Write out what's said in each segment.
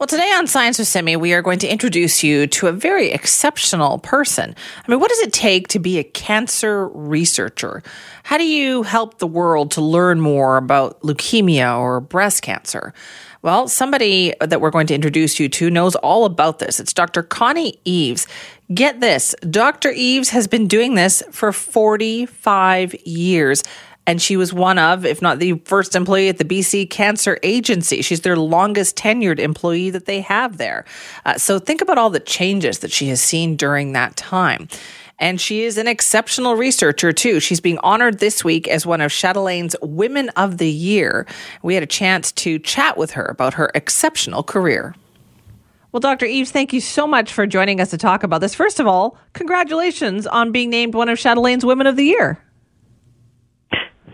Well, today on Science with Simi, we are going to introduce you to a very exceptional person. I mean, what does it take to be a cancer researcher? How do you help the world to learn more about leukemia or breast cancer? Well, somebody that we're going to introduce you to knows all about this. It's Dr. Connie Eaves. Get this Dr. Eaves has been doing this for 45 years. And she was one of, if not the first employee at the BC Cancer Agency. She's their longest tenured employee that they have there. Uh, so think about all the changes that she has seen during that time. And she is an exceptional researcher, too. She's being honored this week as one of Chatelaine's Women of the Year. We had a chance to chat with her about her exceptional career. Well, Dr. Eaves, thank you so much for joining us to talk about this. First of all, congratulations on being named one of Chatelaine's Women of the Year.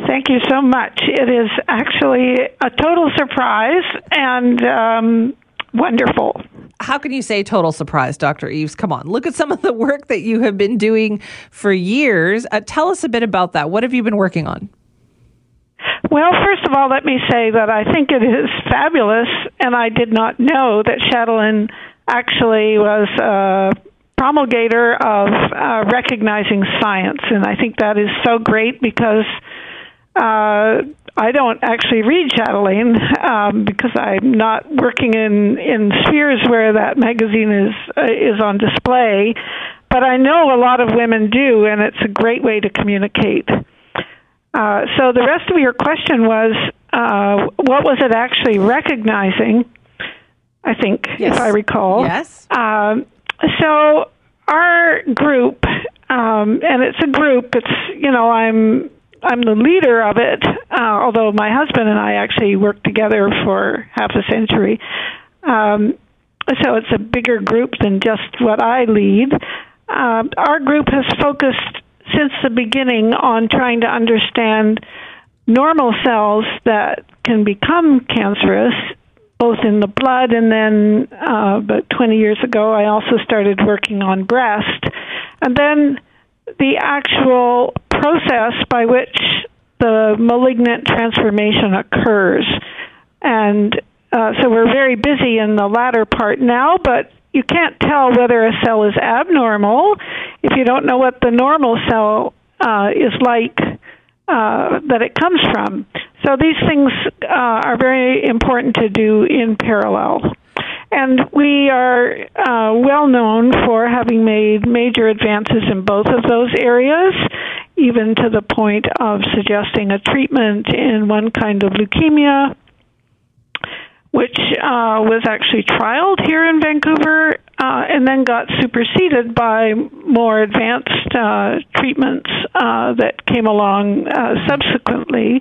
Thank you so much. It is actually a total surprise and um, wonderful how can you say total surprise, Dr. Eaves? Come on, look at some of the work that you have been doing for years. Uh, tell us a bit about that. What have you been working on? Well, first of all, let me say that I think it is fabulous, and I did not know that Chatelaine actually was a promulgator of uh, recognizing science, and I think that is so great because uh, I don't actually read Chatelaine um, because I'm not working in in spheres where that magazine is uh, is on display. But I know a lot of women do, and it's a great way to communicate. Uh, so the rest of your question was, uh, what was it actually recognizing? I think, yes. if I recall. Yes. Um, so our group, um, and it's a group. It's you know I'm I'm the leader of it, uh, although my husband and I actually worked together for half a century. Um, so it's a bigger group than just what I lead. Uh, our group has focused since the beginning on trying to understand normal cells that can become cancerous, both in the blood and then uh, about 20 years ago, I also started working on breast. And then the actual process by which the malignant transformation occurs. And uh, so we're very busy in the latter part now, but you can't tell whether a cell is abnormal if you don't know what the normal cell uh, is like uh, that it comes from. So these things uh, are very important to do in parallel. And we are uh, well known for having made major advances in both of those areas, even to the point of suggesting a treatment in one kind of leukemia, which uh, was actually trialed here in Vancouver uh, and then got superseded by more advanced uh, treatments uh, that came along uh, subsequently.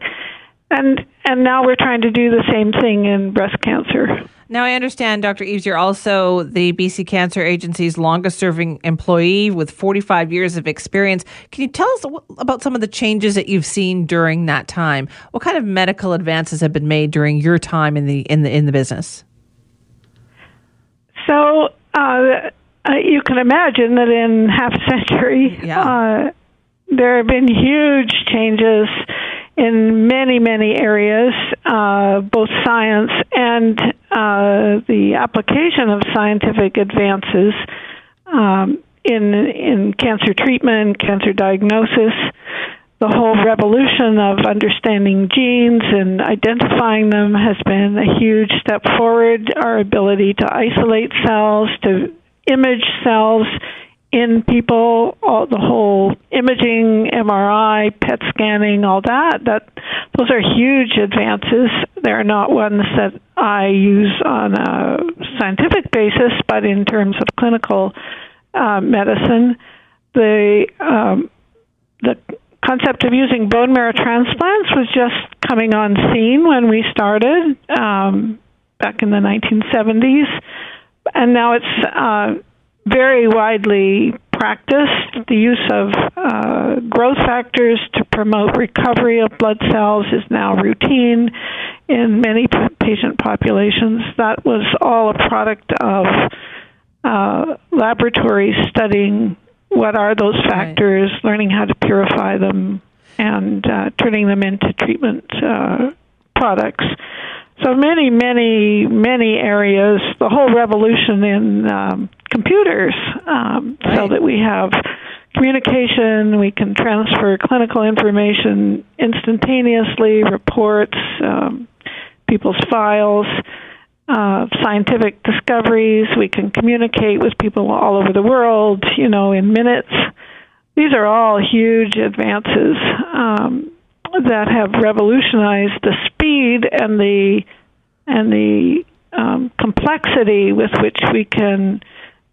And, and now we're trying to do the same thing in breast cancer. Now, I understand, Dr. Eaves, you're also the BC Cancer Agency's longest serving employee with 45 years of experience. Can you tell us about some of the changes that you've seen during that time? What kind of medical advances have been made during your time in the, in the, in the business? So, uh, uh you can imagine that in half a century, yeah. uh, there have been huge changes in many, many areas, uh, both science and uh, the application of scientific advances um, in in cancer treatment, cancer diagnosis. The whole revolution of understanding genes and identifying them has been a huge step forward. Our ability to isolate cells, to image cells in people, all the whole imaging, MRI, PET scanning, all that, that those are huge advances. They're not ones that I use on a scientific basis, but in terms of clinical uh, medicine, the um, the concept of using bone marrow transplants was just coming on scene when we started um, back in the 1970s, and now it's uh, very widely practiced. The use of uh, growth factors to promote recovery of blood cells is now routine in many p- patient populations. That was all a product of uh, laboratories studying what are those factors, right. learning how to purify them, and uh, turning them into treatment uh, products. So many, many, many areas. The whole revolution in um, computers, um, right. so that we have communication. We can transfer clinical information instantaneously, reports, um, people's files, uh, scientific discoveries. We can communicate with people all over the world, you know, in minutes. These are all huge advances um, that have revolutionized the speed and the and the um, complexity with which we can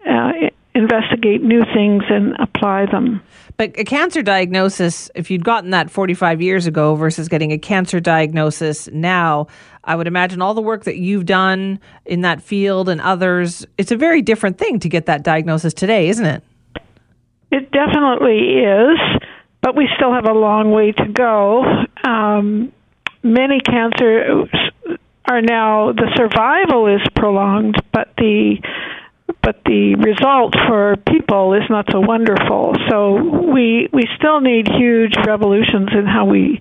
uh, investigate new things and apply them. But a cancer diagnosis, if you'd gotten that 45 years ago versus getting a cancer diagnosis now, I would imagine all the work that you've done in that field and others, it's a very different thing to get that diagnosis today, isn't it? It definitely is, but we still have a long way to go. Um, many cancers are now, the survival is prolonged, but the but the result for people is not so wonderful. So we we still need huge revolutions in how we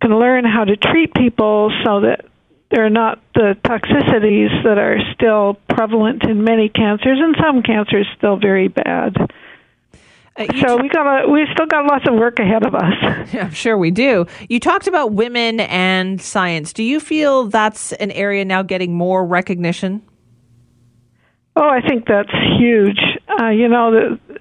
can learn how to treat people so that there are not the toxicities that are still prevalent in many cancers and some cancers still very bad. Uh, so t- we got a, we still got lots of work ahead of us. Yeah, I'm sure we do. You talked about women and science. Do you feel that's an area now getting more recognition? Oh, I think that's huge. Uh, you know, the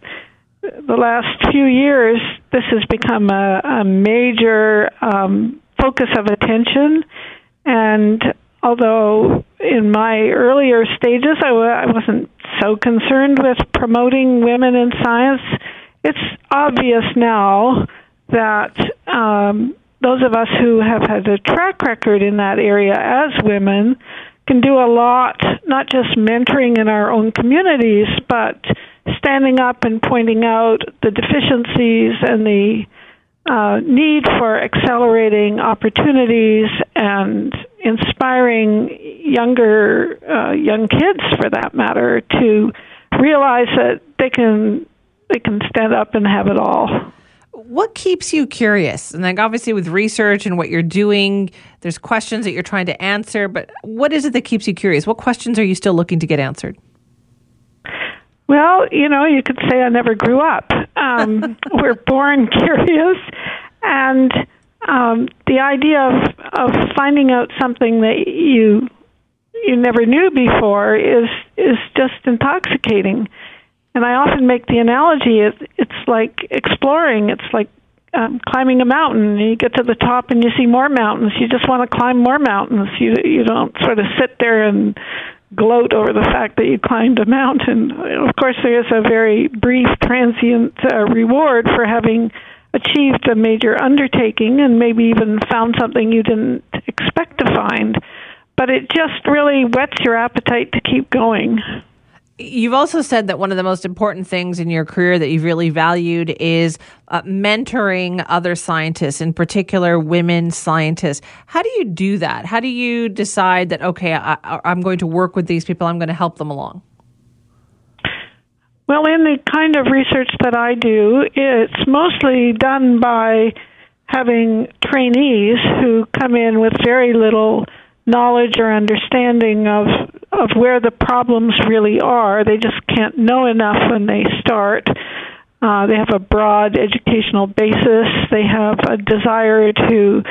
the last few years, this has become a, a major um, focus of attention. And although in my earlier stages I w- I wasn't so concerned with promoting women in science, it's obvious now that um, those of us who have had a track record in that area as women can do a lot, not just mentoring in our own communities, but standing up and pointing out the deficiencies and the uh, need for accelerating opportunities and inspiring younger uh, young kids, for that matter, to realize that they can they can stand up and have it all what keeps you curious? And like obviously with research and what you're doing, there's questions that you're trying to answer, but what is it that keeps you curious? What questions are you still looking to get answered? Well, you know, you could say I never grew up. Um, we're born curious, and um, the idea of of finding out something that you you never knew before is is just intoxicating. And I often make the analogy it, it's like exploring. It's like um, climbing a mountain. You get to the top and you see more mountains. You just want to climb more mountains. You you don't sort of sit there and gloat over the fact that you climbed a mountain. Of course, there is a very brief, transient uh, reward for having achieved a major undertaking and maybe even found something you didn't expect to find. But it just really whets your appetite to keep going. You've also said that one of the most important things in your career that you've really valued is uh, mentoring other scientists, in particular women scientists. How do you do that? How do you decide that, okay, I, I'm going to work with these people, I'm going to help them along? Well, in the kind of research that I do, it's mostly done by having trainees who come in with very little knowledge or understanding of of where the problems really are. They just can't know enough when they start. Uh, they have a broad educational basis. They have a desire to,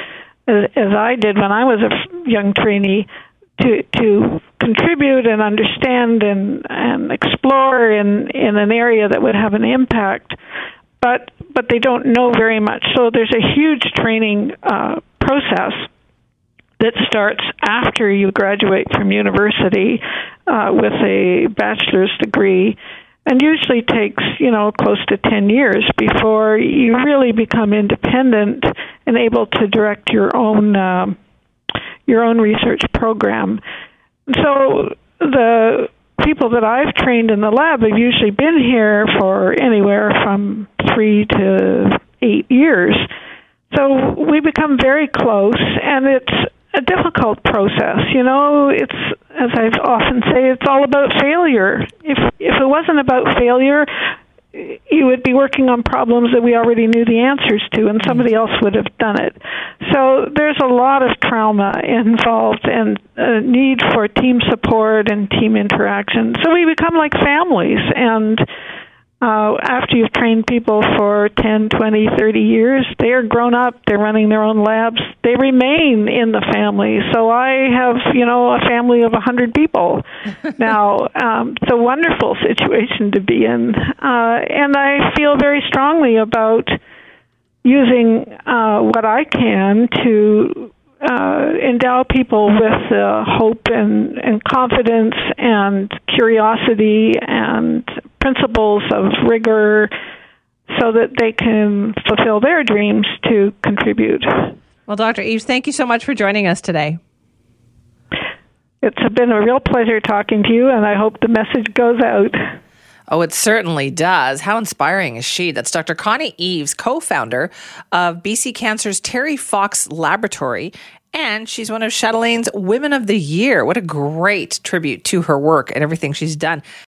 as I did when I was a young trainee, to to contribute and understand and and explore in in an area that would have an impact. But but they don't know very much. So there's a huge training uh, process that starts after you graduate from university uh, with a bachelor's degree and usually takes you know close to 10 years before you really become independent and able to direct your own uh, your own research program. So the people that I've trained in the lab have usually been here for anywhere from 3 to 8 years. So we become very close and it's a difficult process. You know, it's as I often say, it's all about failure. If if it wasn't about failure, you would be working on problems that we already knew the answers to, and somebody else would have done it. So there's a lot of trauma involved and a need for team support and team interaction. So we become like families, and uh, after you've trained people for 10, 20, 30 years, they are grown up, they're running their own labs, they remain in the family. So I have, you know, a family of 100 people now. Um, it's a wonderful situation to be in. Uh, and I feel very strongly about using uh, what I can to uh, endow people with uh, hope and, and confidence and curiosity and principles of rigor so that they can fulfill their dreams to contribute. Well, Dr. Eaves, thank you so much for joining us today. It's been a real pleasure talking to you, and I hope the message goes out. Oh, it certainly does. How inspiring is she? That's Dr. Connie Eaves, co founder of BC Cancer's Terry Fox Laboratory. And she's one of Chatelaine's Women of the Year. What a great tribute to her work and everything she's done.